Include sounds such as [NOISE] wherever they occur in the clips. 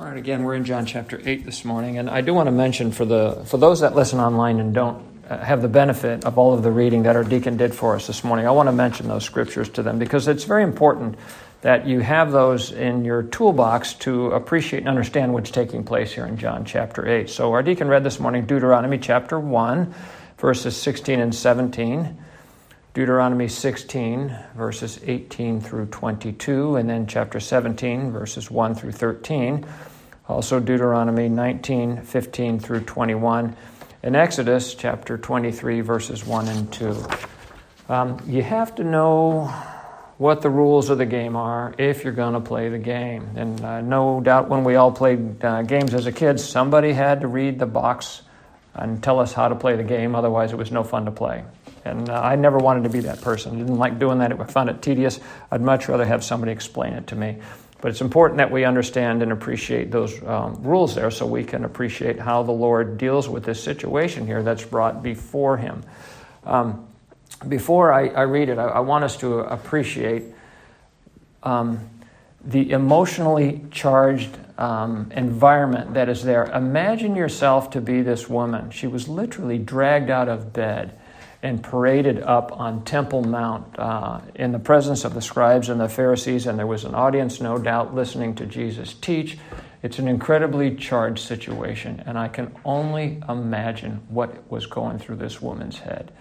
All right, again, we're in John chapter 8 this morning, and I do want to mention for, the, for those that listen online and don't uh, have the benefit of all of the reading that our deacon did for us this morning, I want to mention those scriptures to them because it's very important that you have those in your toolbox to appreciate and understand what's taking place here in John chapter 8. So, our deacon read this morning Deuteronomy chapter 1, verses 16 and 17. Deuteronomy 16, verses 18 through 22, and then chapter 17, verses 1 through 13. Also, Deuteronomy 19, 15 through 21, and Exodus chapter 23, verses 1 and 2. Um, you have to know what the rules of the game are if you're going to play the game. And uh, no doubt when we all played uh, games as a kid, somebody had to read the box and tell us how to play the game, otherwise, it was no fun to play. And uh, I never wanted to be that person. I didn't like doing that. I found it tedious. I'd much rather have somebody explain it to me. But it's important that we understand and appreciate those um, rules there so we can appreciate how the Lord deals with this situation here that's brought before Him. Um, before I, I, read it, I, I, want us to appreciate um, the emotionally charged um, environment that is there. Imagine yourself to be this woman. She was literally dragged out of bed and paraded up on Temple Mount uh, in the presence of the scribes and the Pharisees, and there was an audience, no doubt, listening to Jesus teach. It's an incredibly charged situation, and I can only imagine what was going through this woman's head.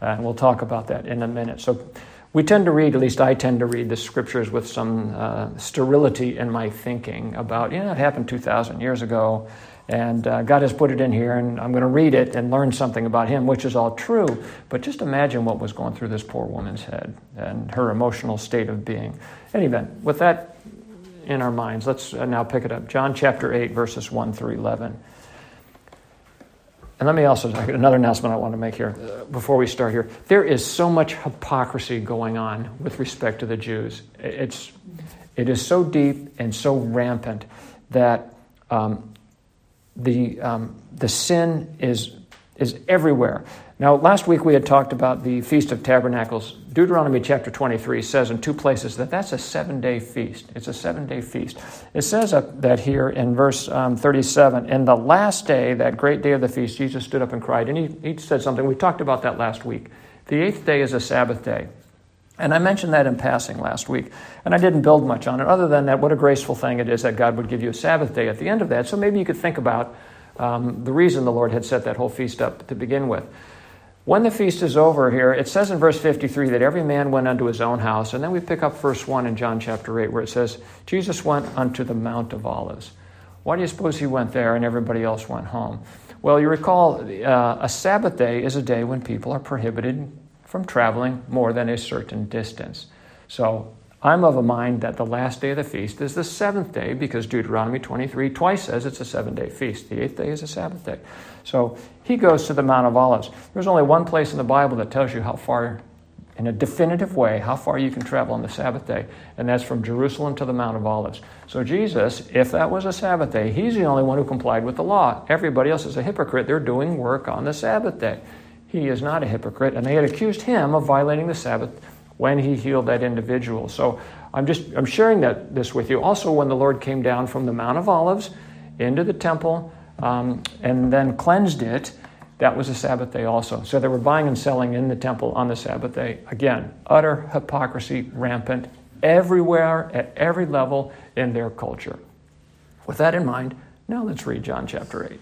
Uh, and we'll talk about that in a minute. So, we tend to read, at least I tend to read the scriptures with some uh, sterility in my thinking about, you know, it happened 2,000 years ago and uh, God has put it in here, and I'm going to read it and learn something about Him, which is all true. But just imagine what was going through this poor woman's head and her emotional state of being. Anyway, with that in our minds, let's uh, now pick it up. John chapter 8, verses 1 through 11. And let me also, another announcement I want to make here uh, before we start here. There is so much hypocrisy going on with respect to the Jews. It's, it is so deep and so rampant that um, the, um, the sin is, is everywhere. Now, last week we had talked about the Feast of Tabernacles. Deuteronomy chapter 23 says in two places that that's a seven day feast. It's a seven day feast. It says that here in verse um, 37 In the last day, that great day of the feast, Jesus stood up and cried. And he, he said something. We talked about that last week. The eighth day is a Sabbath day. And I mentioned that in passing last week, and I didn't build much on it, other than that, what a graceful thing it is that God would give you a Sabbath day at the end of that. So maybe you could think about um, the reason the Lord had set that whole feast up to begin with. When the feast is over here, it says in verse 53 that every man went unto his own house. And then we pick up verse 1 in John chapter 8 where it says, Jesus went unto the Mount of Olives. Why do you suppose he went there and everybody else went home? Well, you recall uh, a Sabbath day is a day when people are prohibited from traveling more than a certain distance. So I'm of a mind that the last day of the feast is the seventh day because Deuteronomy 23 twice says it's a seven day feast. The eighth day is a Sabbath day. So he goes to the Mount of Olives. There's only one place in the Bible that tells you how far, in a definitive way, how far you can travel on the Sabbath day, and that's from Jerusalem to the Mount of Olives. So Jesus, if that was a Sabbath day, he's the only one who complied with the law. Everybody else is a hypocrite. They're doing work on the Sabbath day. He is not a hypocrite, and they had accused him of violating the Sabbath when he healed that individual. So I'm just I'm sharing that this with you. Also, when the Lord came down from the Mount of Olives into the temple um, and then cleansed it, that was a Sabbath day also. So they were buying and selling in the temple on the Sabbath day. Again, utter hypocrisy rampant everywhere at every level in their culture. With that in mind, now let's read John chapter 8.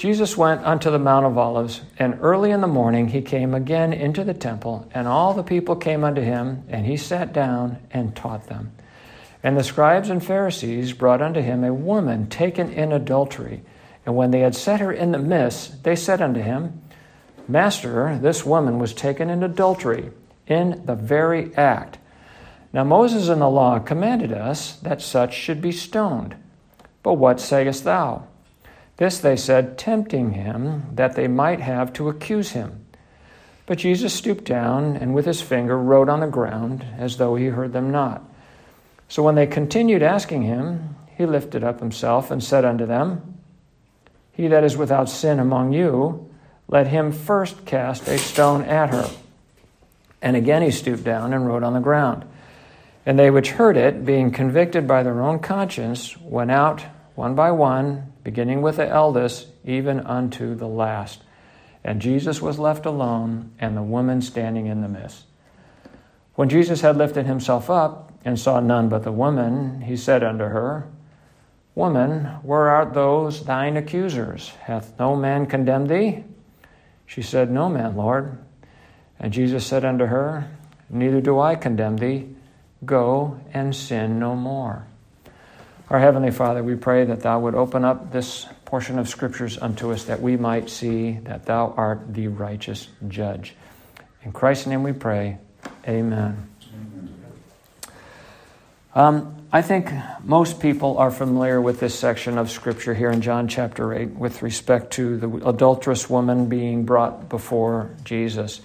Jesus went unto the Mount of Olives, and early in the morning he came again into the temple, and all the people came unto him, and he sat down and taught them. And the scribes and Pharisees brought unto him a woman taken in adultery. And when they had set her in the midst, they said unto him, Master, this woman was taken in adultery, in the very act. Now Moses in the law commanded us that such should be stoned. But what sayest thou? This they said, tempting him, that they might have to accuse him. But Jesus stooped down and with his finger wrote on the ground, as though he heard them not. So when they continued asking him, he lifted up himself and said unto them, He that is without sin among you, let him first cast a stone at her. And again he stooped down and wrote on the ground. And they which heard it, being convicted by their own conscience, went out one by one, beginning with the eldest, even unto the last. And Jesus was left alone, and the woman standing in the midst. When Jesus had lifted himself up, and saw none but the woman, he said unto her, Woman, where are those thine accusers? Hath no man condemned thee? She said, No man, Lord. And Jesus said unto her, Neither do I condemn thee. Go and sin no more. Our Heavenly Father, we pray that Thou would open up this portion of Scriptures unto us that we might see that Thou art the righteous judge. In Christ's name we pray. Amen. Um, I think most people are familiar with this section of Scripture here in John chapter 8 with respect to the adulterous woman being brought before Jesus.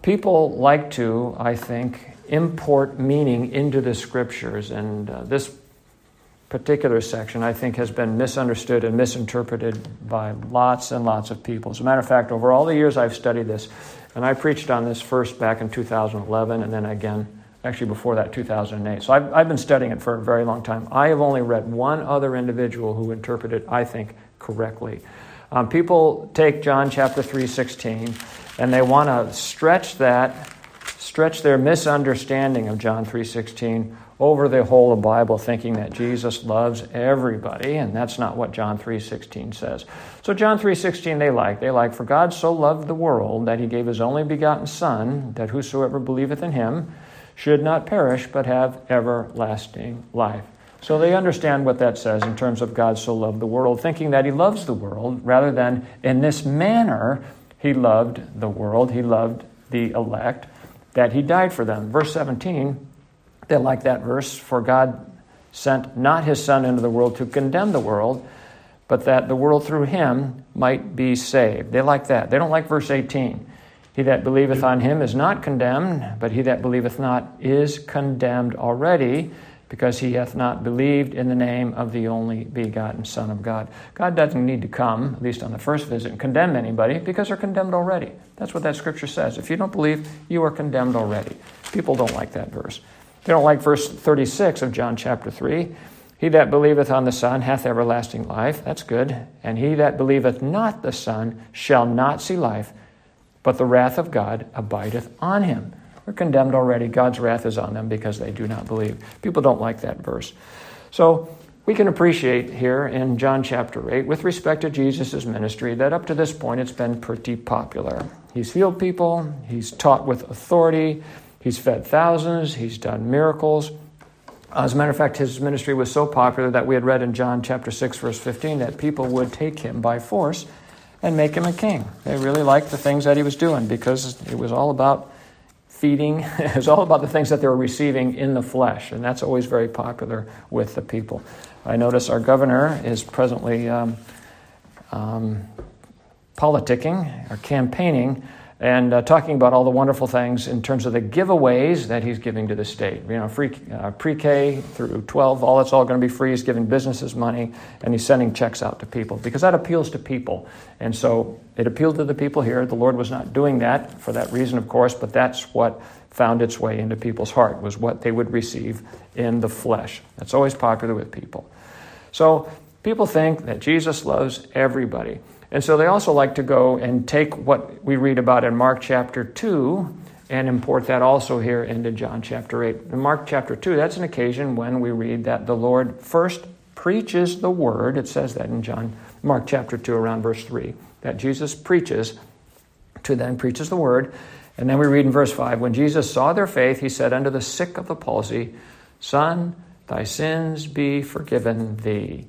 People like to, I think, import meaning into the Scriptures, and uh, this particular section, I think, has been misunderstood and misinterpreted by lots and lots of people. As a matter of fact, over all the years I've studied this, and I preached on this first back in 2011 and then again, actually before that, 2008. So I've, I've been studying it for a very long time. I have only read one other individual who interpreted, I think, correctly. Um, people take John chapter 3, 16, and they want to stretch that, stretch their misunderstanding of John 3.16 over the whole of the Bible, thinking that Jesus loves everybody, and that's not what John 3.16 says. So John 3.16 they like. They like, For God so loved the world that he gave his only begotten Son, that whosoever believeth in him should not perish, but have everlasting life. So they understand what that says in terms of God so loved the world, thinking that he loves the world, rather than in this manner he loved the world, he loved the elect, that he died for them. Verse 17 they like that verse, for God sent not his Son into the world to condemn the world, but that the world through him might be saved. They like that. They don't like verse 18. He that believeth on him is not condemned, but he that believeth not is condemned already, because he hath not believed in the name of the only begotten Son of God. God doesn't need to come, at least on the first visit, and condemn anybody, because they're condemned already. That's what that scripture says. If you don't believe, you are condemned already. People don't like that verse. They don't like verse 36 of John chapter 3. He that believeth on the Son hath everlasting life. That's good. And he that believeth not the Son shall not see life, but the wrath of God abideth on him. They're condemned already. God's wrath is on them because they do not believe. People don't like that verse. So we can appreciate here in John chapter 8, with respect to Jesus' ministry, that up to this point it's been pretty popular. He's healed people, he's taught with authority, He's fed thousands, he's done miracles. As a matter of fact, his ministry was so popular that we had read in John chapter 6, verse 15, that people would take him by force and make him a king. They really liked the things that he was doing because it was all about feeding, [LAUGHS] it was all about the things that they were receiving in the flesh, and that's always very popular with the people. I notice our governor is presently um, um, politicking or campaigning and uh, talking about all the wonderful things in terms of the giveaways that he's giving to the state. You know, free uh, pre-K through 12, all that's all going to be free. He's giving businesses money, and he's sending checks out to people because that appeals to people. And so it appealed to the people here. The Lord was not doing that for that reason, of course, but that's what found its way into people's heart was what they would receive in the flesh. That's always popular with people. So people think that Jesus loves everybody. And so they also like to go and take what we read about in Mark chapter 2 and import that also here into John chapter 8. In Mark chapter 2, that's an occasion when we read that the Lord first preaches the word. It says that in John Mark chapter 2 around verse 3 that Jesus preaches to then preaches the word. And then we read in verse 5 when Jesus saw their faith, he said unto the sick of the palsy, Son, thy sins be forgiven thee.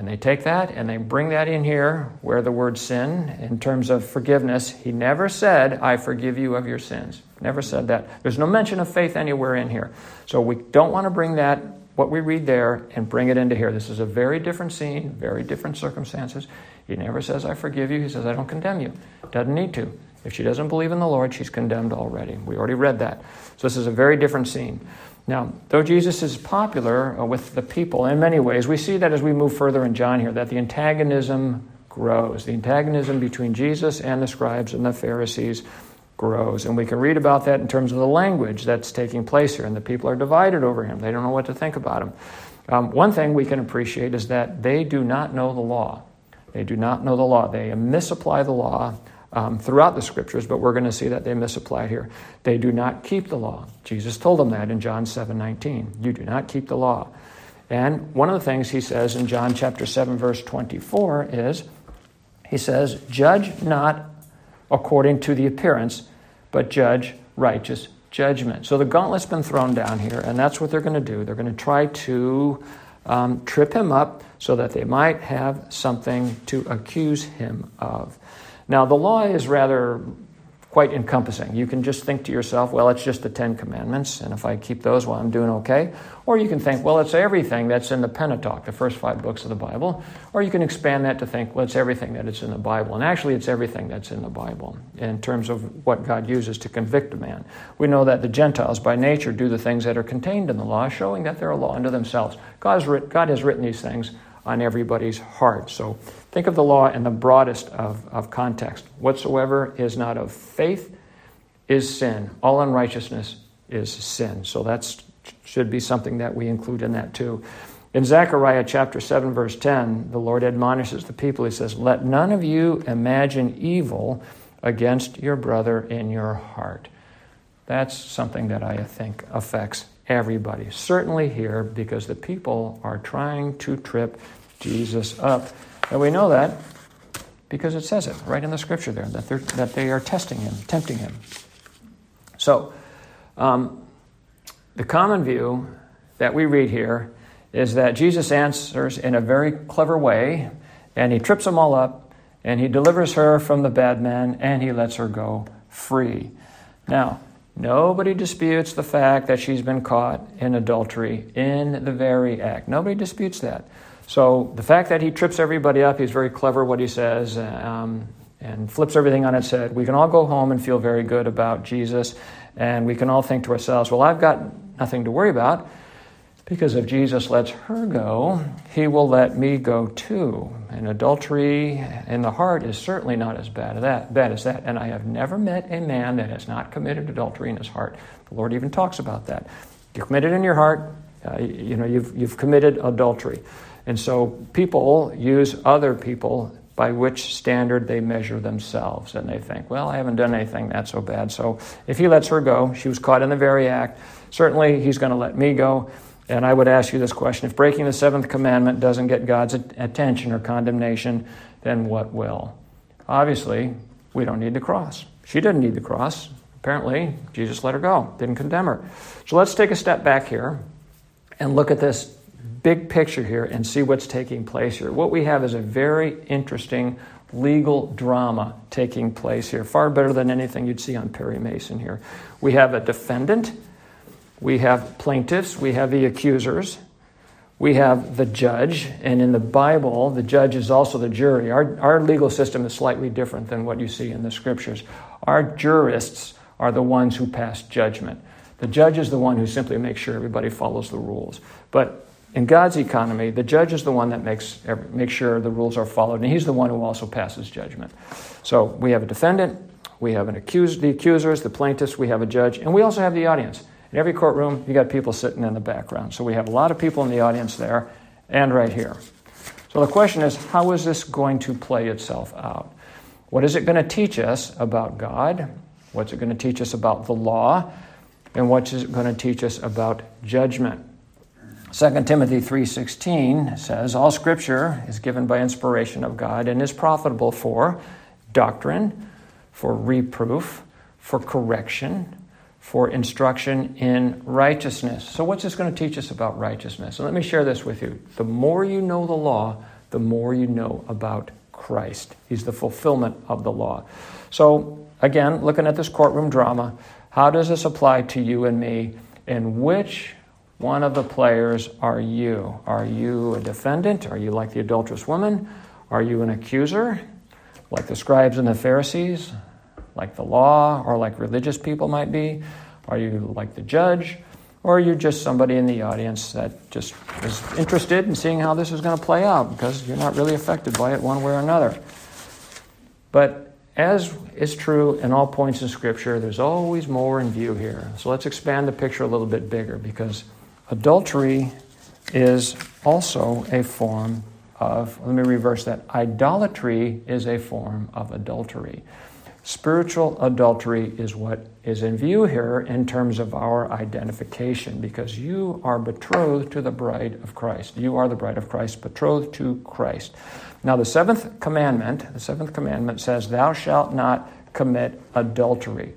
And they take that and they bring that in here where the word sin, in terms of forgiveness, he never said, I forgive you of your sins. Never said that. There's no mention of faith anywhere in here. So we don't want to bring that, what we read there, and bring it into here. This is a very different scene, very different circumstances. He never says, I forgive you. He says, I don't condemn you. Doesn't need to. If she doesn't believe in the Lord, she's condemned already. We already read that. So this is a very different scene. Now, though Jesus is popular uh, with the people in many ways, we see that as we move further in John here, that the antagonism grows. The antagonism between Jesus and the scribes and the Pharisees grows. And we can read about that in terms of the language that's taking place here. And the people are divided over him, they don't know what to think about him. Um, one thing we can appreciate is that they do not know the law. They do not know the law. They misapply the law um, throughout the scriptures, but we're going to see that they misapply here. They do not keep the law. Jesus told them that in John 7 19. You do not keep the law. And one of the things he says in John chapter 7, verse 24 is, he says, Judge not according to the appearance, but judge righteous judgment. So the gauntlet's been thrown down here, and that's what they're going to do. They're going to try to um, trip him up so that they might have something to accuse him of. Now, the law is rather quite encompassing. You can just think to yourself, well, it's just the Ten Commandments, and if I keep those, well, I'm doing okay. Or you can think, well, it's everything that's in the Pentateuch, the first five books of the Bible. Or you can expand that to think, well, it's everything that is in the Bible. And actually, it's everything that's in the Bible in terms of what God uses to convict a man. We know that the Gentiles, by nature, do the things that are contained in the law, showing that they're a law unto themselves. God has, writ- God has written these things on everybody's heart. So think of the law in the broadest of, of context. Whatsoever is not of faith is sin. All unrighteousness is sin. So that should be something that we include in that too. In Zechariah chapter 7, verse 10, the Lord admonishes the people. He says, Let none of you imagine evil against your brother in your heart. That's something that I think affects everybody. Certainly here, because the people are trying to trip Jesus up. And we know that because it says it right in the scripture there that, that they are testing him, tempting him. So, um, the common view that we read here is that Jesus answers in a very clever way, and he trips them all up, and he delivers her from the bad man, and he lets her go free. Now, Nobody disputes the fact that she's been caught in adultery in the very act. Nobody disputes that. So the fact that he trips everybody up, he's very clever what he says, um, and flips everything on its head. We can all go home and feel very good about Jesus, and we can all think to ourselves, well, I've got nothing to worry about because if Jesus lets her go, he will let me go too. And adultery in the heart is certainly not as bad as that. Bad as that. And I have never met a man that has not committed adultery in his heart. The Lord even talks about that. You're committed in your heart. Uh, you know, you've, you've committed adultery. And so people use other people by which standard they measure themselves. And they think, well, I haven't done anything that's so bad. So if he lets her go, she was caught in the very act, certainly he's going to let me go. And I would ask you this question if breaking the seventh commandment doesn't get God's attention or condemnation, then what will? Obviously, we don't need the cross. She didn't need the cross. Apparently, Jesus let her go, didn't condemn her. So let's take a step back here and look at this big picture here and see what's taking place here. What we have is a very interesting legal drama taking place here, far better than anything you'd see on Perry Mason here. We have a defendant we have plaintiffs, we have the accusers, we have the judge, and in the Bible, the judge is also the jury. Our, our legal system is slightly different than what you see in the scriptures. Our jurists are the ones who pass judgment. The judge is the one who simply makes sure everybody follows the rules. But in God's economy, the judge is the one that makes, makes sure the rules are followed, and he's the one who also passes judgment. So we have a defendant, we have an accused, the accusers, the plaintiffs, we have a judge, and we also have the audience. In every courtroom, you got people sitting in the background. So we have a lot of people in the audience there and right here. So the question is how is this going to play itself out? What is it going to teach us about God? What's it going to teach us about the law? And what's it going to teach us about judgment? 2 Timothy 3:16 says all scripture is given by inspiration of God and is profitable for doctrine, for reproof, for correction, for instruction in righteousness. So, what's this going to teach us about righteousness? And let me share this with you. The more you know the law, the more you know about Christ. He's the fulfillment of the law. So, again, looking at this courtroom drama, how does this apply to you and me? And which one of the players are you? Are you a defendant? Are you like the adulterous woman? Are you an accuser, like the scribes and the Pharisees? like the law or like religious people might be? Are you like the judge? Or are you just somebody in the audience that just is interested in seeing how this is going to play out because you're not really affected by it one way or another? But as is true in all points in Scripture, there's always more in view here. So let's expand the picture a little bit bigger because adultery is also a form of, let me reverse that, idolatry is a form of adultery. Spiritual adultery is what is in view here in terms of our identification because you are betrothed to the bride of Christ. You are the bride of Christ, betrothed to Christ. Now, the seventh commandment, the seventh commandment says, Thou shalt not commit adultery.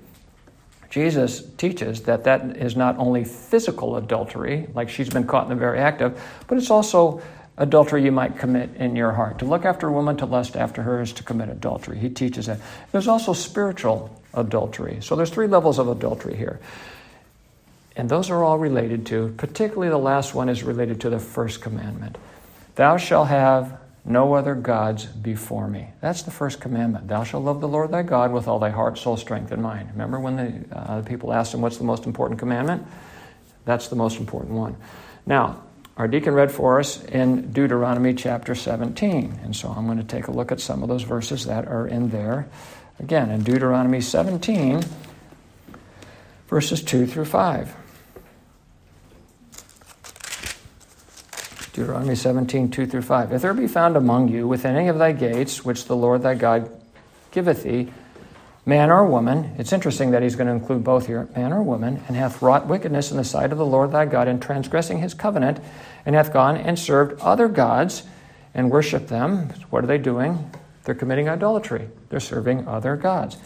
Jesus teaches that that is not only physical adultery, like she's been caught in the very act of, but it's also adultery you might commit in your heart. To look after a woman, to lust after her, is to commit adultery. He teaches that. There's also spiritual adultery. So there's three levels of adultery here. And those are all related to, particularly the last one is related to the first commandment. Thou shalt have no other gods before me. That's the first commandment. Thou shalt love the Lord thy God with all thy heart, soul, strength, and mind. Remember when the uh, people asked him, What's the most important commandment? That's the most important one. Now, our deacon read for us in Deuteronomy chapter 17. And so I'm going to take a look at some of those verses that are in there. Again, in Deuteronomy 17, verses 2 through 5. Deuteronomy 17, 2 through 5. If there be found among you within any of thy gates, which the Lord thy God giveth thee, man or woman, it's interesting that he's going to include both here, man or woman, and hath wrought wickedness in the sight of the Lord thy God in transgressing his covenant, and hath gone and served other gods and worshipped them. What are they doing? They're committing idolatry. They're serving other gods.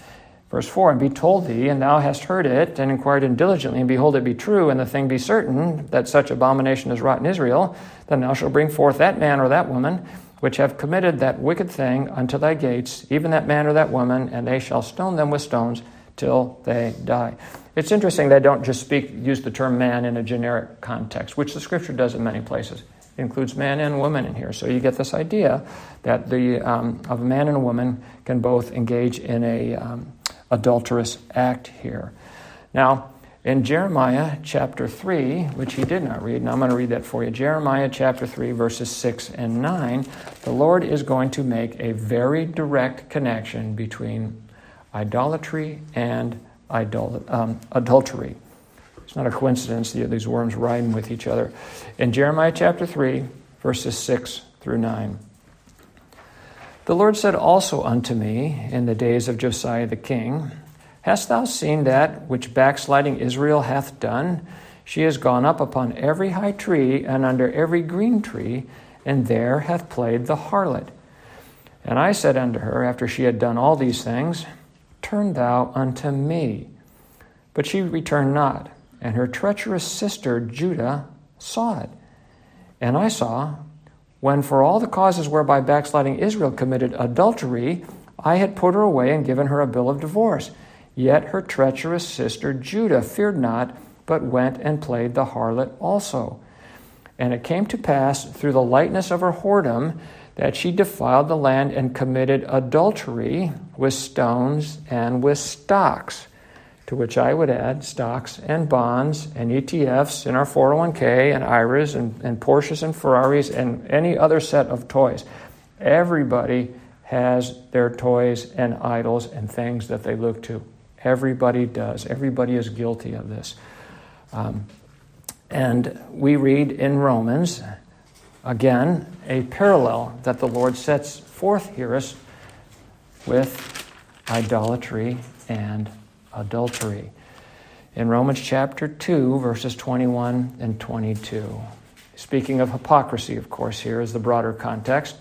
Verse 4 And be told thee, and thou hast heard it, and inquired in diligently, and behold, it be true, and the thing be certain, that such abomination is wrought in Israel, then thou shalt bring forth that man or that woman which have committed that wicked thing unto thy gates, even that man or that woman, and they shall stone them with stones till they die. It's interesting they don't just speak use the term man in a generic context, which the scripture does in many places. It includes man and woman in here. So you get this idea that the um, of a man and a woman can both engage in a um, adulterous act here. Now, in Jeremiah chapter 3, which he did not read, and I'm going to read that for you. Jeremiah chapter 3, verses 6 and 9, the Lord is going to make a very direct connection between idolatry and idol- um, adultery. It's not a coincidence, that these worms riding with each other. In Jeremiah chapter 3, verses 6 through 9. The Lord said also unto me in the days of Josiah the king, Hast thou seen that which backsliding Israel hath done? She has gone up upon every high tree and under every green tree, and there hath played the harlot. And I said unto her, after she had done all these things, Turn thou unto me. But she returned not, and her treacherous sister Judah saw it. And I saw, when for all the causes whereby backsliding Israel committed adultery, I had put her away and given her a bill of divorce. Yet her treacherous sister Judah feared not, but went and played the harlot also. And it came to pass through the lightness of her whoredom that she defiled the land and committed adultery with stones and with stocks, to which I would add stocks and bonds and ETFs in our 401k and IRAs and, and Porsches and Ferraris and any other set of toys. Everybody has their toys and idols and things that they look to. Everybody does. Everybody is guilty of this. Um, and we read in Romans, again, a parallel that the Lord sets forth here with idolatry and adultery. In Romans chapter 2, verses 21 and 22. Speaking of hypocrisy, of course, here is the broader context.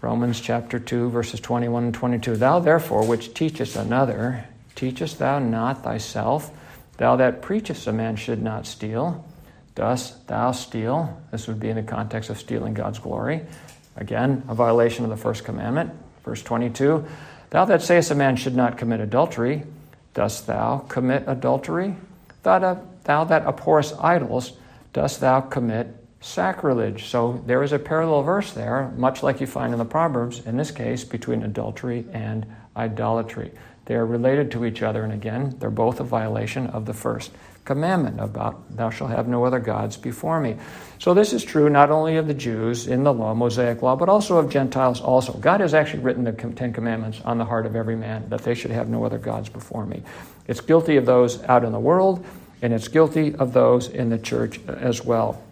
Romans chapter 2, verses 21 and 22. Thou therefore, which teachest another, teachest thou not thyself? Thou that preachest a man should not steal, dost thou steal? This would be in the context of stealing God's glory. Again, a violation of the first commandment. Verse 22 Thou that sayest a man should not commit adultery, dost thou commit adultery? Thou that, thou that abhorrest idols, dost thou commit sacrilege. So there is a parallel verse there, much like you find in the Proverbs, in this case, between adultery and idolatry. They are related to each other, and again, they're both a violation of the first commandment about thou shalt have no other gods before me. So this is true not only of the Jews in the law, Mosaic law, but also of Gentiles also. God has actually written the Ten Commandments on the heart of every man that they should have no other gods before me. It's guilty of those out in the world, and it's guilty of those in the church uh, as well.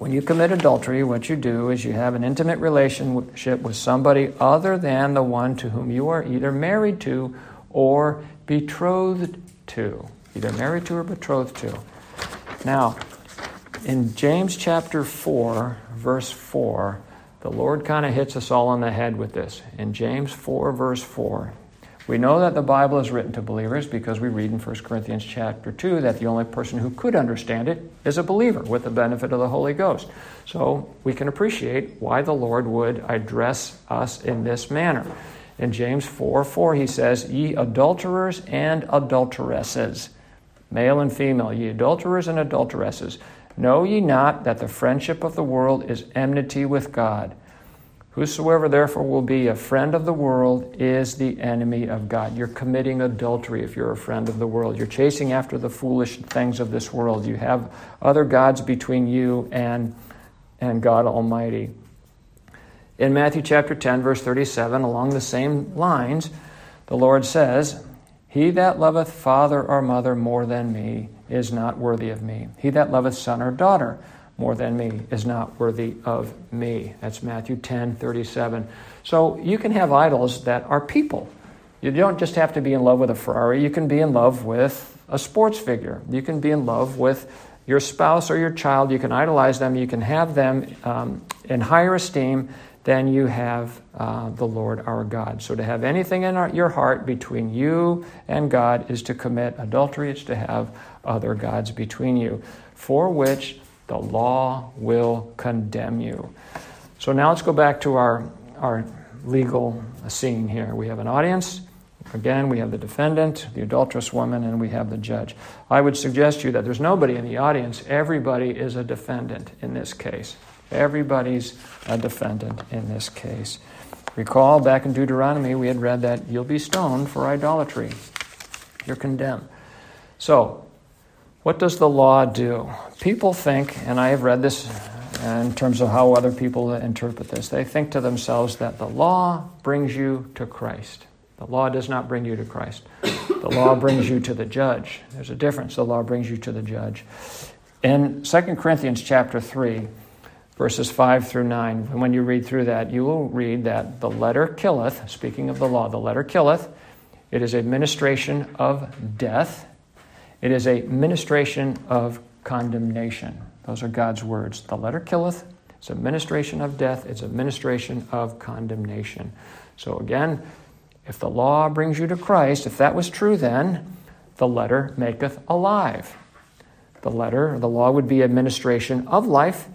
When you commit adultery, what you do is you have an intimate relationship with somebody other than the one to whom you are either married to or betrothed to either married to or betrothed to. Now, in James chapter 4, verse 4, the Lord kind of hits us all on the head with this. In James 4, verse 4, we know that the Bible is written to believers because we read in 1 Corinthians chapter 2 that the only person who could understand it is a believer with the benefit of the Holy Ghost. So we can appreciate why the Lord would address us in this manner. In James 4 4, he says, Ye adulterers and adulteresses male and female, ye adulterers and adulteresses, know ye not that the friendship of the world is enmity with God? Whosoever therefore will be a friend of the world is the enemy of God. You're committing adultery if you're a friend of the world. You're chasing after the foolish things of this world. You have other gods between you and, and God Almighty. In Matthew chapter 10, verse 37, along the same lines, the Lord says, he that loveth father or mother more than me is not worthy of me. He that loveth son or daughter more than me is not worthy of me. That's Matthew 10 37. So you can have idols that are people. You don't just have to be in love with a Ferrari, you can be in love with a sports figure. You can be in love with your spouse or your child. You can idolize them, you can have them um, in higher esteem than you have uh, the Lord our God. So to have anything in our, your heart between you and God is to commit adultery, it's to have other gods between you, for which the law will condemn you. So now let's go back to our, our legal scene here. We have an audience. Again, we have the defendant, the adulterous woman, and we have the judge. I would suggest to you that there's nobody in the audience. Everybody is a defendant in this case. Everybody's a defendant in this case. Recall back in Deuteronomy, we had read that you'll be stoned for idolatry. You're condemned. So, what does the law do? People think, and I have read this in terms of how other people interpret this, they think to themselves that the law brings you to Christ. The law does not bring you to Christ. The law brings you to the judge. There's a difference. The law brings you to the judge. In 2 Corinthians chapter 3, verses 5 through 9. And when you read through that, you will read that the letter killeth, speaking of the law, the letter killeth. It is a ministration of death. It is a ministration of condemnation. Those are God's words. The letter killeth. It's a ministration of death. It's a ministration of condemnation. So again, if the law brings you to Christ, if that was true then, the letter maketh alive. The letter, the law would be administration of life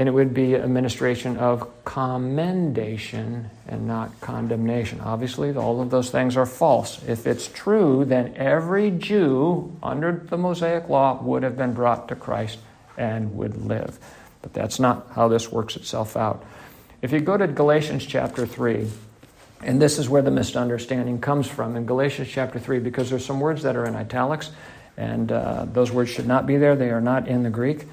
and it would be administration of commendation and not condemnation. Obviously, all of those things are false. If it's true, then every Jew under the Mosaic law would have been brought to Christ and would live. But that's not how this works itself out. If you go to Galatians chapter 3, and this is where the misunderstanding comes from in Galatians chapter 3, because there's some words that are in italics, and uh, those words should not be there. They are not in the Greek.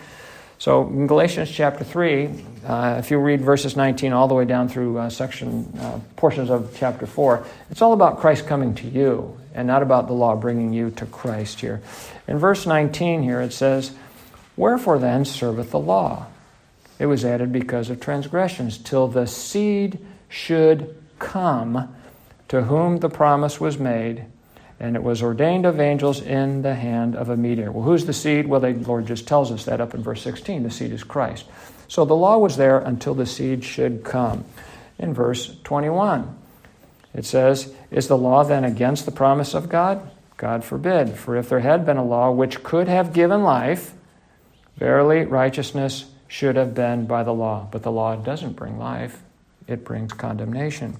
So in Galatians chapter 3, uh, if you read verses 19 all the way down through uh, section uh, portions of chapter 4, it's all about Christ coming to you and not about the law bringing you to Christ here. In verse 19 here it says, Wherefore then serveth the law? It was added because of transgressions, till the seed should come to whom the promise was made and it was ordained of angels in the hand of a mediator. Well, who's the seed? Well, the Lord just tells us that up in verse 16. The seed is Christ. So the law was there until the seed should come. In verse 21, it says, Is the law then against the promise of God? God forbid. For if there had been a law which could have given life, verily righteousness should have been by the law. But the law doesn't bring life, it brings condemnation.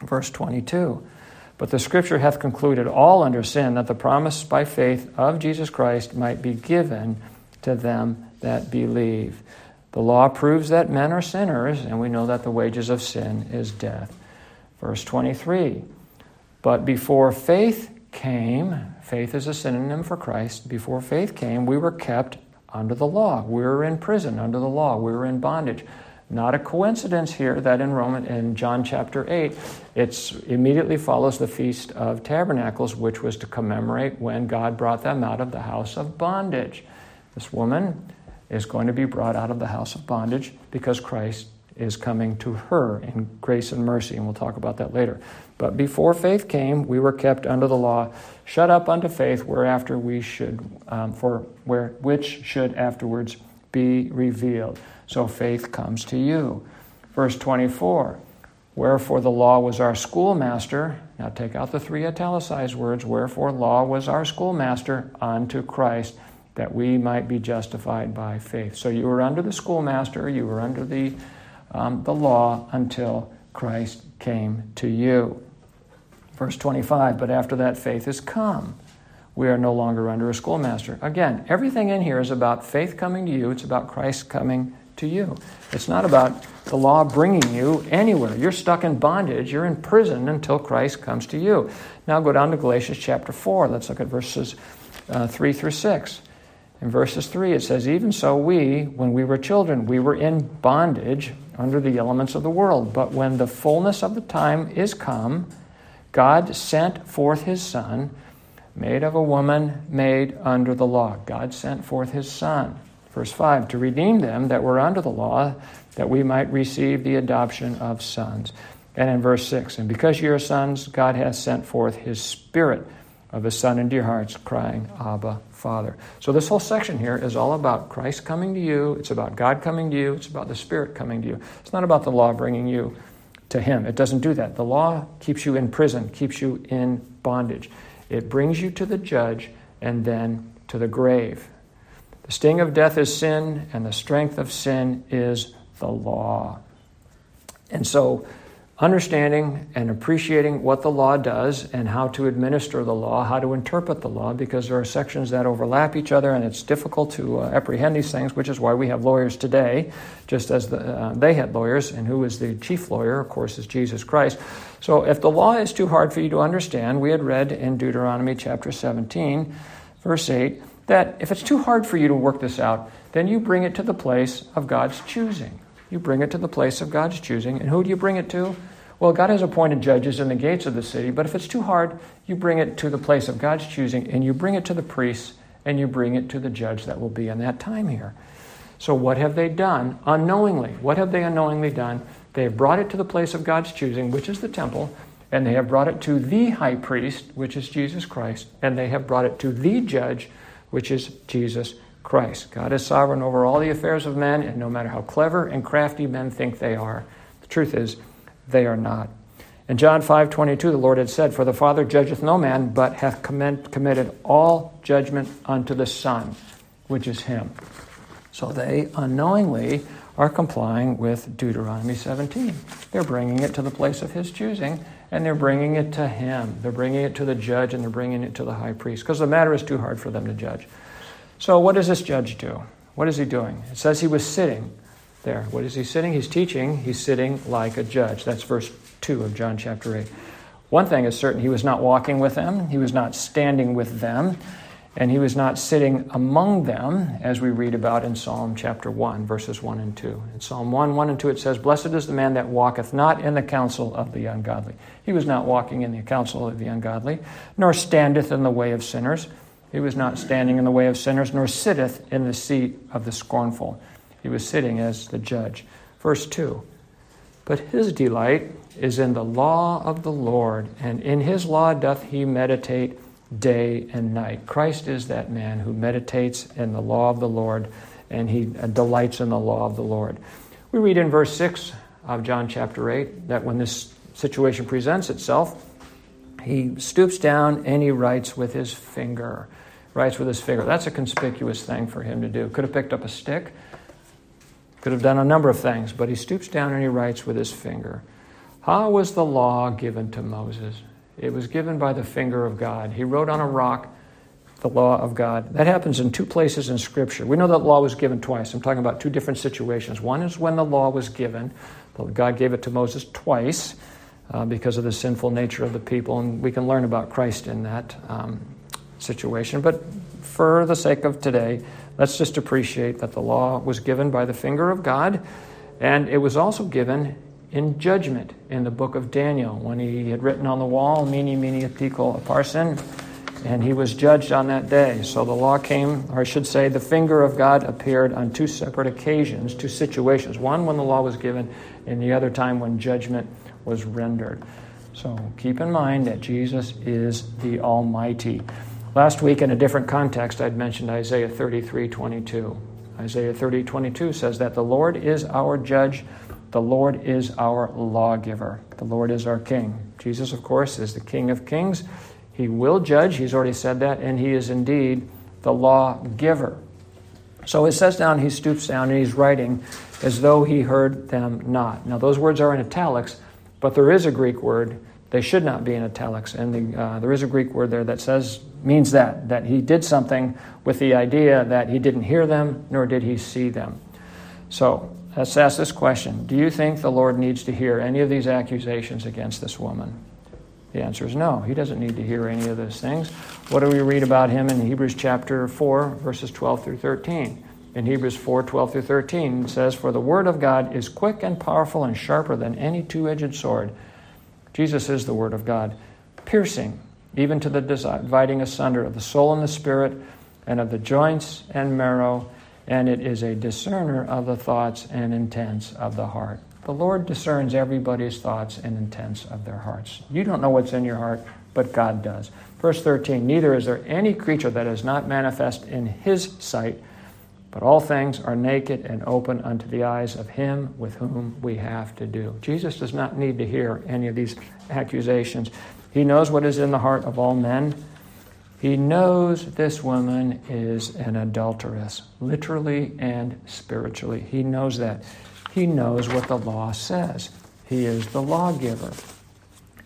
Verse 22 but the Scripture hath concluded all under sin, that the promise by faith of Jesus Christ might be given to them that believe. The law proves that men are sinners, and we know that the wages of sin is death. Verse 23 But before faith came, faith is a synonym for Christ. Before faith came, we were kept under the law. We were in prison under the law. We were in bondage. Not a coincidence here that in Roman in John chapter 8, it immediately follows the Feast of Tabernacles, which was to commemorate when God brought them out of the house of bondage. This woman is going to be brought out of the house of bondage because Christ is coming to her in grace and mercy, and we'll talk about that later. But before faith came, we were kept under the law, shut up unto faith, whereafter we should, um, for where which should afterwards be revealed. So faith comes to you. Verse 24. Wherefore the law was our schoolmaster. Now take out the three italicized words. Wherefore law was our schoolmaster unto Christ, that we might be justified by faith. So you were under the schoolmaster, you were under the, um, the law until Christ came to you. Verse 25, but after that faith is come, we are no longer under a schoolmaster. Again, everything in here is about faith coming to you, it's about Christ coming to you. It's not about the law bringing you anywhere. You're stuck in bondage, you're in prison until Christ comes to you. Now go down to Galatians chapter 4. Let's look at verses uh, 3 through 6. In verses 3, it says, Even so, we, when we were children, we were in bondage under the elements of the world. But when the fullness of the time is come, God sent forth his Son, made of a woman made under the law. God sent forth his Son Verse 5 To redeem them that were under the law, that we might receive the adoption of sons. And in verse 6 And because you are sons, God has sent forth his Spirit of his Son into your hearts, crying, Abba, Father. So this whole section here is all about Christ coming to you. It's about God coming to you. It's about the Spirit coming to you. It's not about the law bringing you to Him. It doesn't do that. The law keeps you in prison, keeps you in bondage. It brings you to the judge and then to the grave. The sting of death is sin, and the strength of sin is the law. And so, understanding and appreciating what the law does and how to administer the law, how to interpret the law, because there are sections that overlap each other and it's difficult to uh, apprehend these things, which is why we have lawyers today, just as the, uh, they had lawyers, and who is the chief lawyer, of course, is Jesus Christ. So, if the law is too hard for you to understand, we had read in Deuteronomy chapter 17, verse 8 that if it's too hard for you to work this out, then you bring it to the place of God's choosing. You bring it to the place of God's choosing. And who do you bring it to? Well, God has appointed judges in the gates of the city, but if it's too hard, you bring it to the place of God's choosing, and you bring it to the priests, and you bring it to the judge that will be in that time here. So, what have they done unknowingly? What have they unknowingly done? They have brought it to the place of God's choosing, which is the temple, and they have brought it to the high priest, which is Jesus Christ, and they have brought it to the judge, which is Jesus Christ. God is sovereign over all the affairs of men, and no matter how clever and crafty men think they are, the truth is, they are not. In John 5 22, the Lord had said, For the Father judgeth no man, but hath committed all judgment unto the Son, which is Him. So they unknowingly are complying with Deuteronomy 17. They're bringing it to the place of His choosing, and they're bringing it to him. They're bringing it to the judge and they're bringing it to the high priest because the matter is too hard for them to judge. So, what does this judge do? What is he doing? It says he was sitting there. What is he sitting? He's teaching. He's sitting like a judge. That's verse 2 of John chapter 8. One thing is certain he was not walking with them, he was not standing with them and he was not sitting among them, as we read about in Psalm chapter 1, verses 1 and 2. In Psalm 1, 1 and 2, it says, Blessed is the man that walketh not in the counsel of the ungodly. He was not walking in the counsel of the ungodly, nor standeth in the way of sinners. He was not standing in the way of sinners, nor sitteth in the seat of the scornful. He was sitting as the judge. Verse 2 But his delight is in the law of the Lord, and in his law doth he meditate day and night. Christ is that man who meditates in the law of the Lord and he delights in the law of the Lord. We read in verse 6 of John chapter 8 that when this situation presents itself, he stoops down and he writes with his finger. Writes with his finger. That's a conspicuous thing for him to do. Could have picked up a stick, could have done a number of things, but he stoops down and he writes with his finger. How was the law given to Moses? It was given by the finger of God. He wrote on a rock the law of God. That happens in two places in Scripture. We know that law was given twice. I'm talking about two different situations. One is when the law was given, God gave it to Moses twice. uh, because of the sinful nature of the people, and we can learn about Christ in that um, situation. But for the sake of today, let's just appreciate that the law was given by the finger of God, and it was also given in judgment in the book of Daniel when he had written on the wall, Mene, Mene, Tekel, Parsin, and he was judged on that day. So the law came, or I should say, the finger of God appeared on two separate occasions, two situations. One when the law was given, and the other time when judgment was rendered. So keep in mind that Jesus is the Almighty. Last week, in a different context, I'd mentioned Isaiah 33 22. Isaiah 30 22 says that the Lord is our judge, the Lord is our lawgiver, the Lord is our king. Jesus, of course, is the King of kings. He will judge, he's already said that, and he is indeed the lawgiver. So it says down, he stoops down and he's writing as though he heard them not. Now, those words are in italics, but there is a Greek word. They should not be in italics. And the, uh, there is a Greek word there that says, means that, that he did something with the idea that he didn't hear them, nor did he see them. So let's ask this question Do you think the Lord needs to hear any of these accusations against this woman? The answer is no. He doesn't need to hear any of those things. What do we read about him in Hebrews chapter 4, verses 12 through 13? in Hebrews 4 12 through 13 it says, For the word of God is quick and powerful and sharper than any two edged sword. Jesus is the word of God, piercing even to the dividing asunder of the soul and the spirit, and of the joints and marrow, and it is a discerner of the thoughts and intents of the heart. The Lord discerns everybody's thoughts and intents of their hearts. You don't know what's in your heart, but God does. Verse 13 Neither is there any creature that is not manifest in his sight but all things are naked and open unto the eyes of him with whom we have to do. Jesus does not need to hear any of these accusations. He knows what is in the heart of all men. He knows this woman is an adulteress, literally and spiritually. He knows that. He knows what the law says. He is the lawgiver.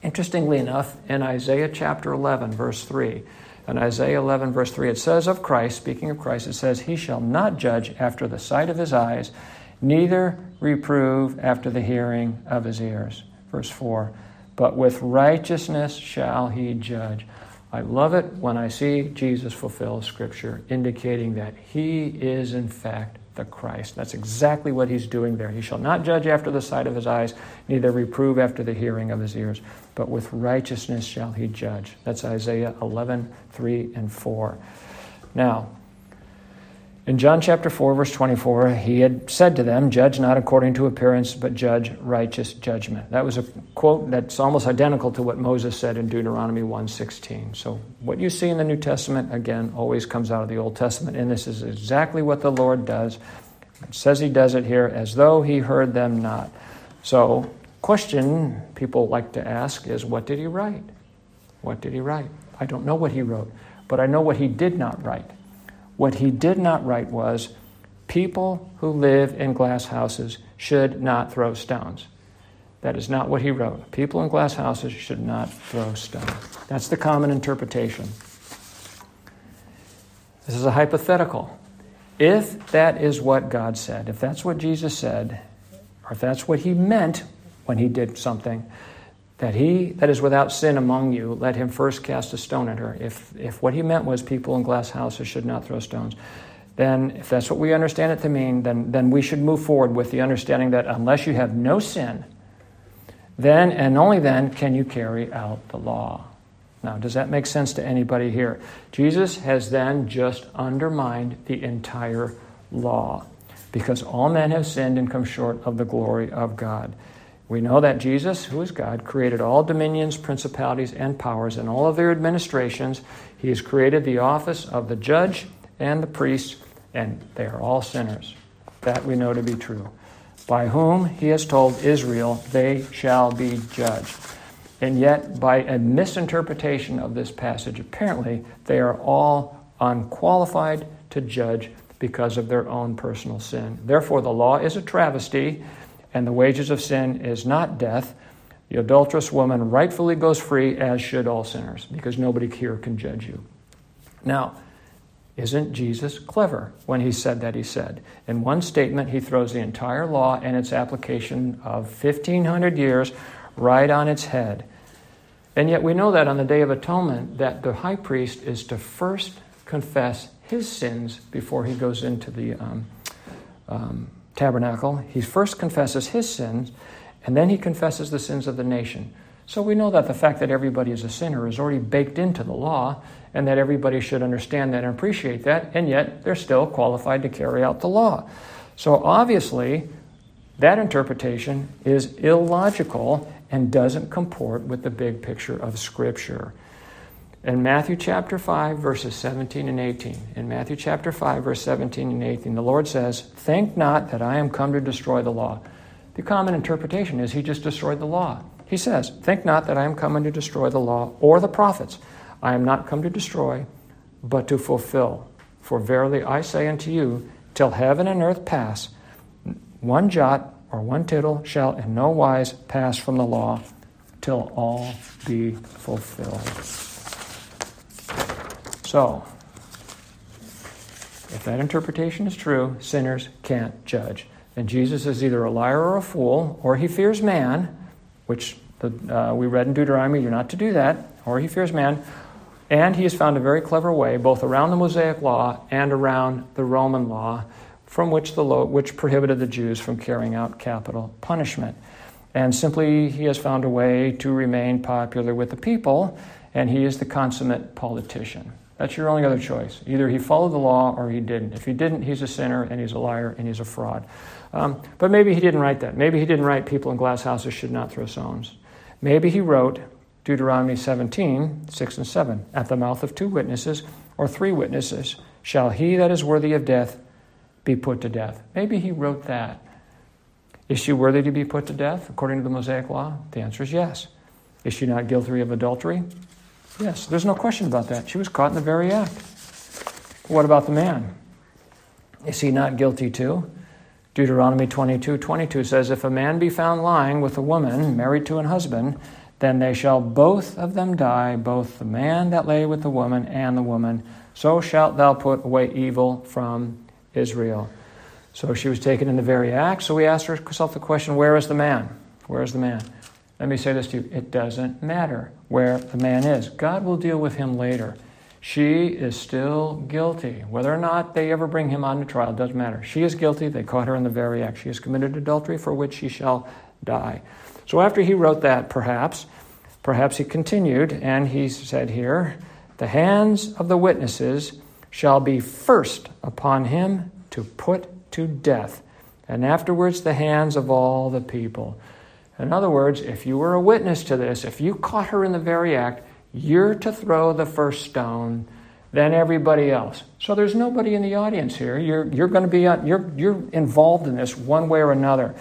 Interestingly enough, in Isaiah chapter 11, verse 3, in Isaiah 11, verse 3, it says of Christ, speaking of Christ, it says, He shall not judge after the sight of his eyes, neither reprove after the hearing of his ears. Verse 4, but with righteousness shall he judge. I love it when I see Jesus fulfill Scripture, indicating that he is, in fact, the Christ. That's exactly what he's doing there. He shall not judge after the sight of his eyes, neither reprove after the hearing of his ears, but with righteousness shall he judge. That's Isaiah 11, 3 and 4. Now, in John chapter 4, verse 24, he had said to them, Judge not according to appearance, but judge righteous judgment. That was a quote that's almost identical to what Moses said in Deuteronomy 1.16. So what you see in the New Testament, again, always comes out of the Old Testament, and this is exactly what the Lord does. It says he does it here as though he heard them not. So, question people like to ask is, what did he write? What did he write? I don't know what he wrote, but I know what he did not write. What he did not write was, people who live in glass houses should not throw stones. That is not what he wrote. People in glass houses should not throw stones. That's the common interpretation. This is a hypothetical. If that is what God said, if that's what Jesus said, or if that's what he meant when he did something, that he that is without sin among you, let him first cast a stone at her. If, if what he meant was people in glass houses should not throw stones, then if that's what we understand it to mean, then, then we should move forward with the understanding that unless you have no sin, then and only then can you carry out the law. Now, does that make sense to anybody here? Jesus has then just undermined the entire law because all men have sinned and come short of the glory of God. We know that Jesus, who is God, created all dominions, principalities, and powers and all of their administrations. He has created the office of the judge and the priest, and they are all sinners. That we know to be true. By whom he has told Israel, they shall be judged. And yet, by a misinterpretation of this passage, apparently they are all unqualified to judge because of their own personal sin. Therefore, the law is a travesty and the wages of sin is not death. The adulterous woman rightfully goes free, as should all sinners, because nobody here can judge you. Now, isn't Jesus clever when he said that he said? In one statement, he throws the entire law and its application of 1,500 years right on its head. And yet we know that on the Day of Atonement, that the high priest is to first confess his sins before he goes into the um, um, tabernacle. He first confesses his sins, and then he confesses the sins of the nation. So we know that the fact that everybody is a sinner is already baked into the law, and that everybody should understand that and appreciate that, and yet they're still qualified to carry out the law. So obviously, that interpretation is illogical and doesn't comport with the big picture of Scripture. In Matthew chapter 5, verses 17 and 18, in Matthew chapter 5, verse 17 and 18, the Lord says, Think not that I am come to destroy the law. The common interpretation is he just destroyed the law. He says, Think not that I am coming to destroy the law or the prophets. I am not come to destroy, but to fulfill. For verily I say unto you, till heaven and earth pass, one jot or one tittle shall in no wise pass from the law till all be fulfilled. So, if that interpretation is true, sinners can't judge. And Jesus is either a liar or a fool, or he fears man, which the, uh, we read in Deuteronomy, you're not to do that, or he fears man, and he has found a very clever way, both around the Mosaic law and around the Roman law, from which, the law, which prohibited the Jews from carrying out capital punishment. And simply, he has found a way to remain popular with the people, and he is the consummate politician. That's your only other choice. Either he followed the law or he didn't. If he didn't, he's a sinner and he's a liar and he's a fraud. Um, but maybe he didn't write that. Maybe he didn't write people in glass houses should not throw stones. Maybe he wrote Deuteronomy 17, 6 and 7. At the mouth of two witnesses or three witnesses shall he that is worthy of death be put to death. Maybe he wrote that. Is she worthy to be put to death according to the Mosaic law? The answer is yes. Is she not guilty of adultery? Yes, there's no question about that. She was caught in the very act. What about the man? Is he not guilty too? Deuteronomy 22 22 says, If a man be found lying with a woman married to an husband, then they shall both of them die, both the man that lay with the woman and the woman. So shalt thou put away evil from Israel. So she was taken in the very act. So we asked herself the question, Where is the man? Where is the man? Let me say this to you it doesn't matter where the man is. God will deal with him later. She is still guilty. Whether or not they ever bring him on to trial doesn't matter. She is guilty. They caught her in the very act. She has committed adultery for which she shall die. So after he wrote that, perhaps, perhaps he continued and he said here, The hands of the witnesses shall be first upon him to put to death, and afterwards the hands of all the people. In other words, if you were a witness to this, if you caught her in the very act, you're to throw the first stone, then everybody else. So there's nobody in the audience here. You're, you're going to be you're, you're involved in this one way or another.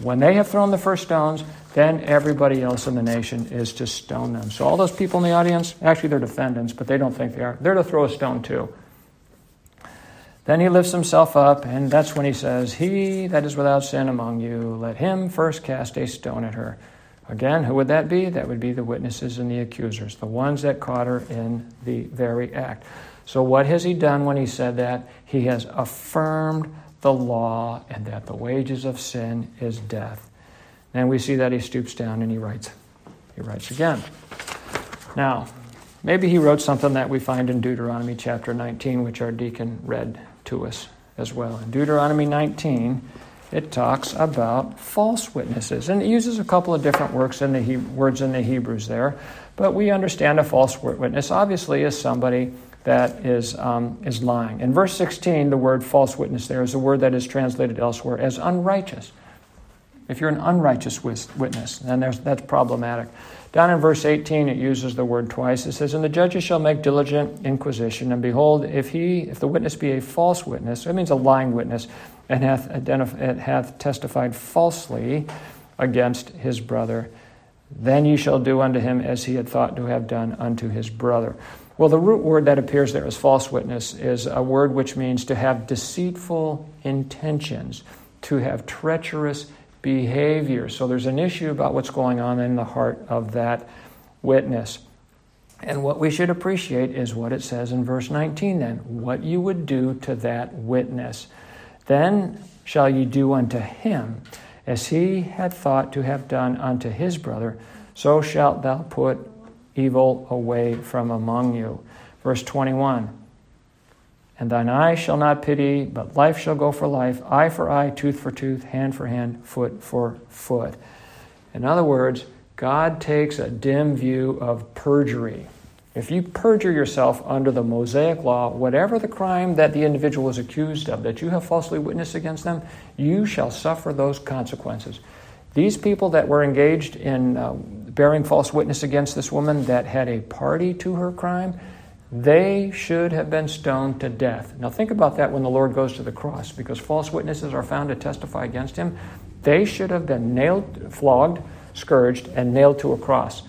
When they have thrown the first stones, then everybody else in the nation is to stone them. So all those people in the audience, actually they're defendants, but they don't think they are. They're to throw a stone too. Then he lifts himself up, and that's when he says, He that is without sin among you, let him first cast a stone at her. Again, who would that be? That would be the witnesses and the accusers, the ones that caught her in the very act. So, what has he done when he said that? He has affirmed the law and that the wages of sin is death. And we see that he stoops down and he writes. He writes again. Now, maybe he wrote something that we find in Deuteronomy chapter 19, which our deacon read to us as well. In Deuteronomy 19, it talks about false witnesses. And it uses a couple of different words in the, he- words in the Hebrews there. But we understand a false witness obviously is somebody that is, um, is lying. In verse 16, the word false witness there is a word that is translated elsewhere as unrighteous. If you're an unrighteous witness, then that's problematic. Down in verse 18, it uses the word twice. It says, And the judges shall make diligent inquisition, and behold, if he, if the witness be a false witness, it means a lying witness, and hath, identif- hath testified falsely against his brother, then ye shall do unto him as he had thought to have done unto his brother. Well, the root word that appears there as false witness is a word which means to have deceitful intentions, to have treacherous behavior. So there's an issue about what's going on in the heart of that witness. And what we should appreciate is what it says in verse 19 then, what you would do to that witness. Then shall ye do unto him as he had thought to have done unto his brother, so shalt thou put evil away from among you. Verse 21 And thine eye shall not pity, but life shall go for life, eye for eye, tooth for tooth, hand for hand, foot for foot. In other words, God takes a dim view of perjury. If you perjure yourself under the Mosaic law, whatever the crime that the individual is accused of, that you have falsely witnessed against them, you shall suffer those consequences. These people that were engaged in uh, bearing false witness against this woman that had a party to her crime, they should have been stoned to death. Now, think about that when the Lord goes to the cross, because false witnesses are found to testify against him. They should have been nailed, flogged, scourged, and nailed to a cross.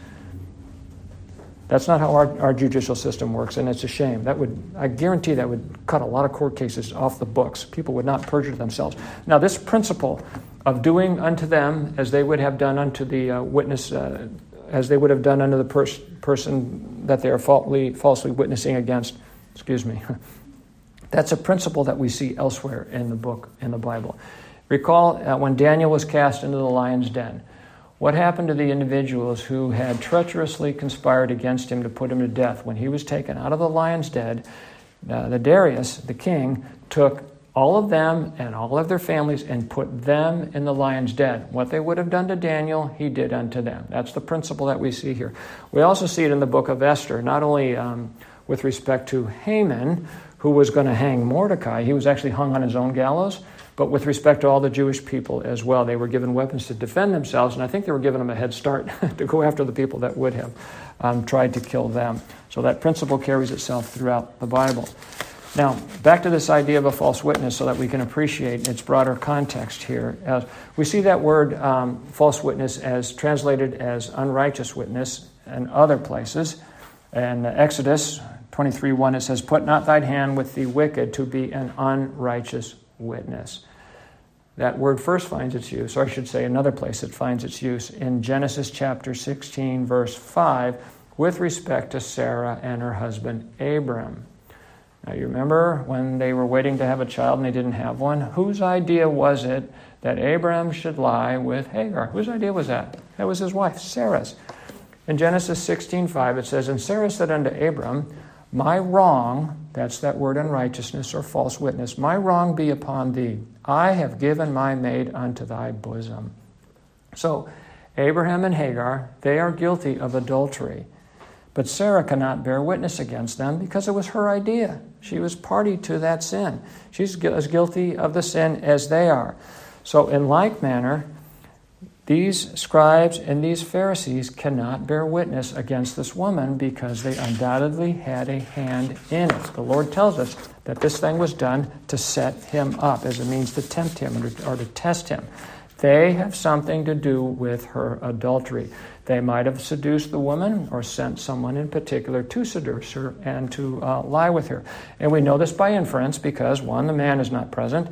That's not how our, our judicial system works, and it's a shame. That would, I guarantee, that would cut a lot of court cases off the books. People would not perjure themselves. Now, this principle of doing unto them as they would have done unto the uh, witness, uh, as they would have done unto the pers- person that they are falsely, falsely witnessing against, excuse me. [LAUGHS] That's a principle that we see elsewhere in the book, in the Bible. Recall uh, when Daniel was cast into the lion's den. What happened to the individuals who had treacherously conspired against him to put him to death? When he was taken out of the lion's den, uh, the Darius, the king, took all of them and all of their families and put them in the lion's den. What they would have done to Daniel, he did unto them. That's the principle that we see here. We also see it in the book of Esther, not only um, with respect to Haman, who was going to hang Mordecai, he was actually hung on his own gallows but with respect to all the Jewish people as well. They were given weapons to defend themselves, and I think they were given them a head start [LAUGHS] to go after the people that would have um, tried to kill them. So that principle carries itself throughout the Bible. Now, back to this idea of a false witness so that we can appreciate its broader context here. Uh, we see that word um, false witness as translated as unrighteous witness in other places. In Exodus 23 1, it says, Put not thine hand with the wicked to be an unrighteous witness. That word first finds its use, or I should say, another place it finds its use in Genesis chapter 16, verse 5, with respect to Sarah and her husband Abram. Now, you remember when they were waiting to have a child and they didn't have one? Whose idea was it that Abram should lie with Hagar? Whose idea was that? That was his wife, Sarah's. In Genesis 16:5 it says, "And Sarah said unto Abram, My wrong, that's that word unrighteousness or false witness, my wrong be upon thee. I have given my maid unto thy bosom. So, Abraham and Hagar, they are guilty of adultery. But Sarah cannot bear witness against them because it was her idea. She was party to that sin. She's as guilty of the sin as they are. So, in like manner, these scribes and these Pharisees cannot bear witness against this woman because they undoubtedly had a hand in it. The Lord tells us that this thing was done to set him up as a means to tempt him or to, or to test him. They have something to do with her adultery. They might have seduced the woman or sent someone in particular to seduce her and to uh, lie with her. And we know this by inference because, one, the man is not present,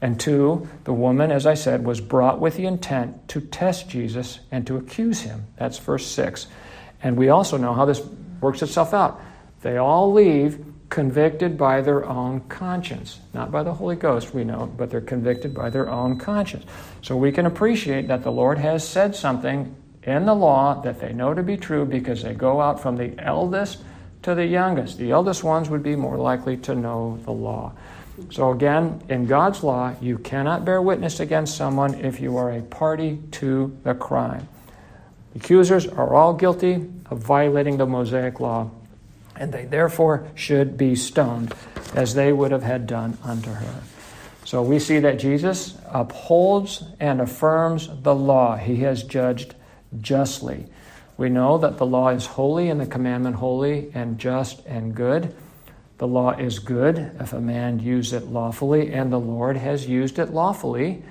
and two, the woman, as I said, was brought with the intent to test Jesus and to accuse him. That's verse 6. And we also know how this works itself out. They all leave convicted by their own conscience. Not by the Holy Ghost, we know, but they're convicted by their own conscience. So we can appreciate that the Lord has said something in the law that they know to be true because they go out from the eldest to the youngest. The eldest ones would be more likely to know the law. So, again, in God's law, you cannot bear witness against someone if you are a party to the crime. Accusers are all guilty of violating the Mosaic law and they therefore should be stoned as they would have had done unto her. So we see that Jesus upholds and affirms the law. He has judged justly. We know that the law is holy and the commandment holy and just and good. The law is good if a man use it lawfully, and the Lord has used it lawfully,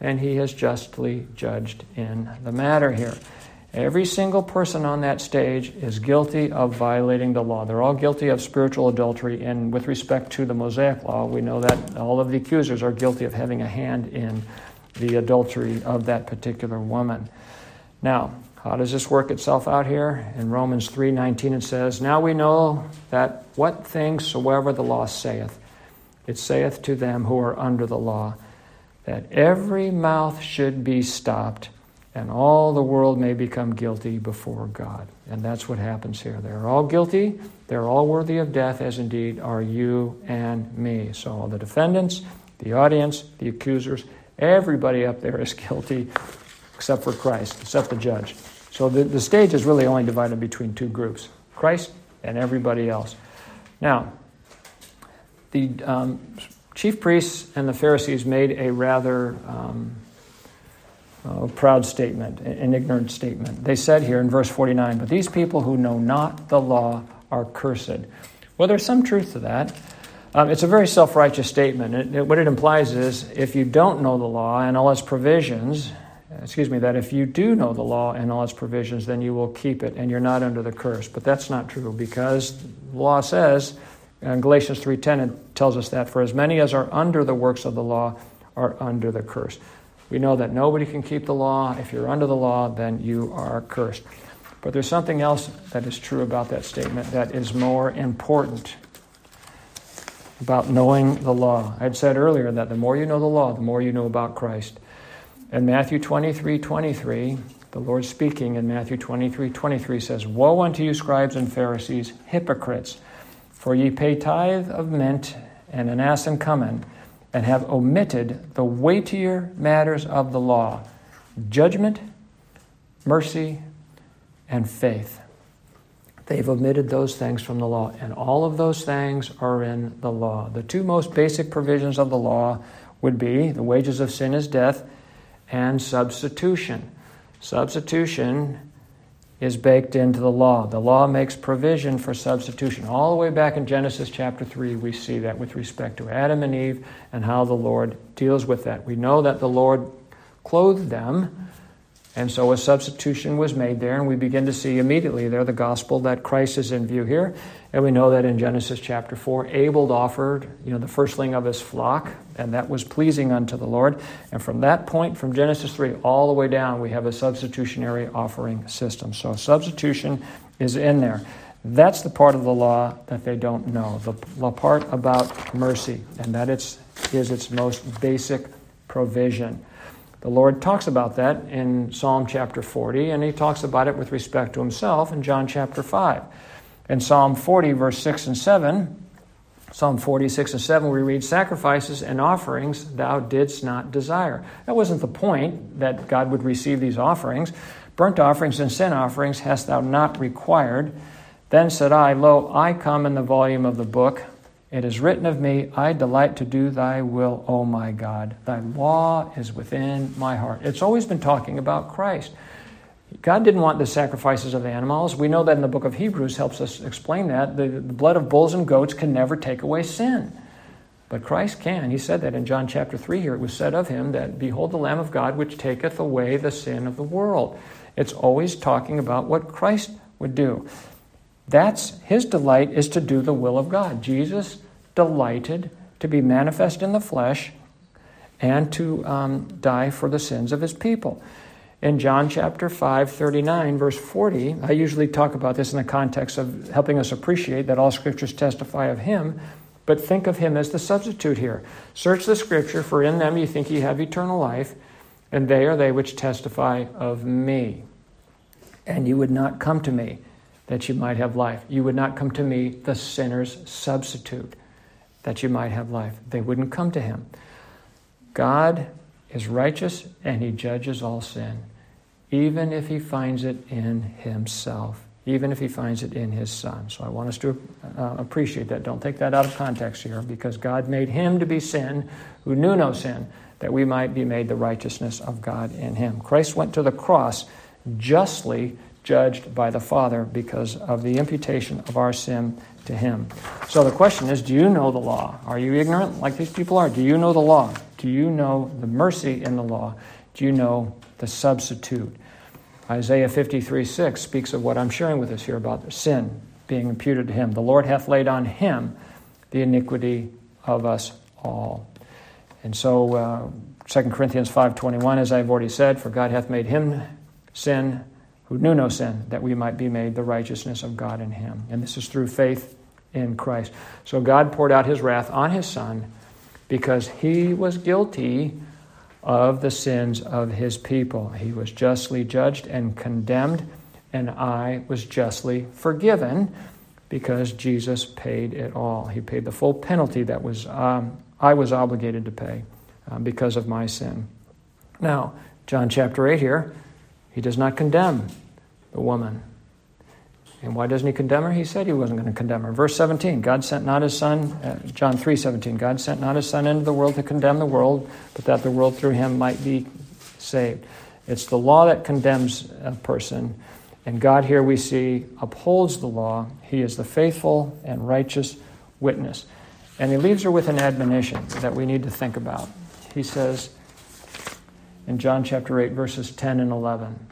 and he has justly judged in the matter here. Every single person on that stage is guilty of violating the law. They're all guilty of spiritual adultery. And with respect to the Mosaic law, we know that all of the accusers are guilty of having a hand in the adultery of that particular woman. Now, how does this work itself out here? In Romans 3:19 it says, "Now we know that what things soever the law saith, it saith to them who are under the law, that every mouth should be stopped and all the world may become guilty before God. And that's what happens here. They're all guilty, they're all worthy of death, as indeed are you and me. So all the defendants, the audience, the accusers, everybody up there is [LAUGHS] guilty except for Christ, except the judge. So the, the stage is really only divided between two groups Christ and everybody else. Now, the um, chief priests and the Pharisees made a rather um, uh, proud statement, an ignorant statement. They said here in verse 49, But these people who know not the law are cursed. Well, there's some truth to that. Um, it's a very self righteous statement. It, it, what it implies is if you don't know the law and all its provisions, excuse me, that if you do know the law and all its provisions, then you will keep it and you're not under the curse. But that's not true because the law says, in Galatians 3.10, it tells us that for as many as are under the works of the law are under the curse. We know that nobody can keep the law. If you're under the law, then you are cursed. But there's something else that is true about that statement that is more important about knowing the law. I had said earlier that the more you know the law, the more you know about Christ. In Matthew 23 23, the Lord speaking in Matthew 23 23 says, Woe unto you, scribes and Pharisees, hypocrites, for ye pay tithe of mint and anise and cumin, and have omitted the weightier matters of the law judgment, mercy, and faith. They've omitted those things from the law, and all of those things are in the law. The two most basic provisions of the law would be the wages of sin is death and substitution. Substitution is baked into the law. The law makes provision for substitution. All the way back in Genesis chapter 3, we see that with respect to Adam and Eve and how the Lord deals with that. We know that the Lord clothed them and so a substitution was made there, and we begin to see immediately there the gospel that Christ is in view here. And we know that in Genesis chapter 4, Abel offered, you know, the firstling of his flock, and that was pleasing unto the Lord. And from that point, from Genesis 3 all the way down, we have a substitutionary offering system. So substitution is in there. That's the part of the law that they don't know, the, part about mercy, and that it's, is its most basic provision. The Lord talks about that in Psalm chapter 40, and he talks about it with respect to himself in John chapter 5. In Psalm 40, verse 6 and 7, Psalm 46 and 7, we read, Sacrifices and offerings thou didst not desire. That wasn't the point that God would receive these offerings. Burnt offerings and sin offerings hast thou not required. Then said I, Lo, I come in the volume of the book. It is written of me, I delight to do thy will, O my God. Thy law is within my heart. It's always been talking about Christ. God didn't want the sacrifices of animals. We know that in the book of Hebrews helps us explain that. The, the blood of bulls and goats can never take away sin. But Christ can. He said that in John chapter 3 here. It was said of him that, Behold the Lamb of God which taketh away the sin of the world. It's always talking about what Christ would do. That's his delight is to do the will of God. Jesus delighted to be manifest in the flesh and to um, die for the sins of his people. In John chapter 5, 39, verse 40, I usually talk about this in the context of helping us appreciate that all scriptures testify of him, but think of him as the substitute here. Search the scripture, for in them you think ye have eternal life, and they are they which testify of me. And you would not come to me that you might have life. You would not come to me, the sinner's substitute, that you might have life. They wouldn't come to him. God is righteous and he judges all sin, even if he finds it in himself, even if he finds it in his son. So I want us to uh, appreciate that. Don't take that out of context here, because God made him to be sin who knew no sin, that we might be made the righteousness of God in him. Christ went to the cross justly judged by the Father because of the imputation of our sin to him. So the question is do you know the law? Are you ignorant like these people are? Do you know the law? Do you know the mercy in the law? Do you know the substitute? Isaiah 53 6 speaks of what I'm sharing with us here about sin being imputed to him. The Lord hath laid on him the iniquity of us all. And so uh, 2 Corinthians 5.21, as I've already said, for God hath made him sin who knew no sin, that we might be made the righteousness of God in him. And this is through faith in Christ. So God poured out his wrath on his son because he was guilty of the sins of his people. He was justly judged and condemned, and I was justly forgiven because Jesus paid it all. He paid the full penalty that was um, I was obligated to pay uh, because of my sin. Now, John chapter 8 here, he does not condemn the woman. And why doesn't he condemn her? He said he wasn't going to condemn her. Verse 17, God sent not his son, uh, John 3 17, God sent not his son into the world to condemn the world, but that the world through him might be saved. It's the law that condemns a person. And God, here we see, upholds the law. He is the faithful and righteous witness. And he leaves her with an admonition that we need to think about. He says in John chapter 8, verses 10 and 11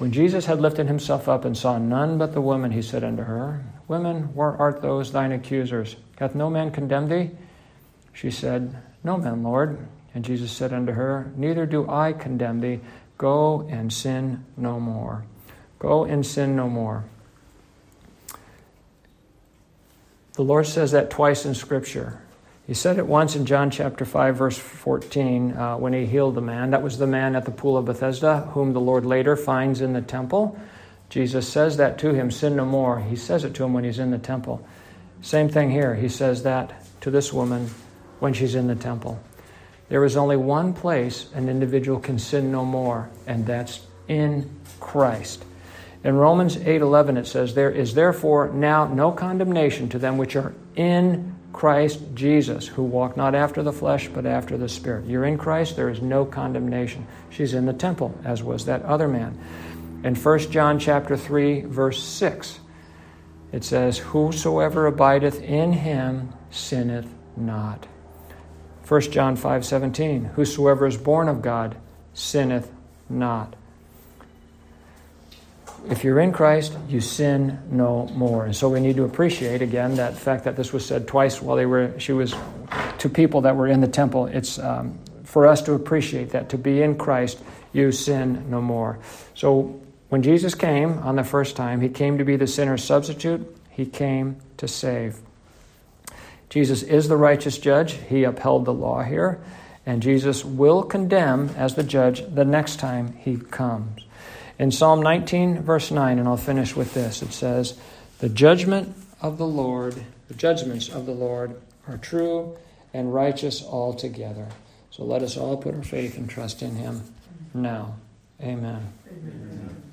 When Jesus had lifted himself up and saw none but the woman, he said unto her, Woman, where art those thine accusers? Hath no man condemned thee? She said, No man, Lord. And Jesus said unto her, Neither do I condemn thee. Go and sin no more. Go and sin no more. The Lord says that twice in Scripture. He said it once in John chapter 5, verse 14, uh, when he healed the man. That was the man at the pool of Bethesda, whom the Lord later finds in the temple. Jesus says that to him, sin no more. He says it to him when he's in the temple. Same thing here. He says that to this woman when she's in the temple. There is only one place an individual can sin no more, and that's in Christ. In Romans 8:11 it says there is therefore now no condemnation to them which are in Christ Jesus, who walk not after the flesh but after the spirit. You're in Christ, there is no condemnation. She's in the temple as was that other man. In 1 John chapter 3 verse 6 it says whosoever abideth in him sinneth not. 1 John 5:17 whosoever is born of God sinneth not if you're in Christ, you sin no more. And so we need to appreciate again that fact that this was said twice while they were she was to people that were in the temple. It's um, for us to appreciate that to be in Christ, you sin no more. So when Jesus came on the first time, he came to be the sinner's substitute. He came to save. Jesus is the righteous judge. He upheld the law here. And Jesus will condemn as the judge the next time he comes. In Psalm 19, verse 9, and I'll finish with this, it says, The judgment of the Lord, the judgments of the Lord are true and righteous altogether. So let us all put our faith and trust in him now. Amen. Amen.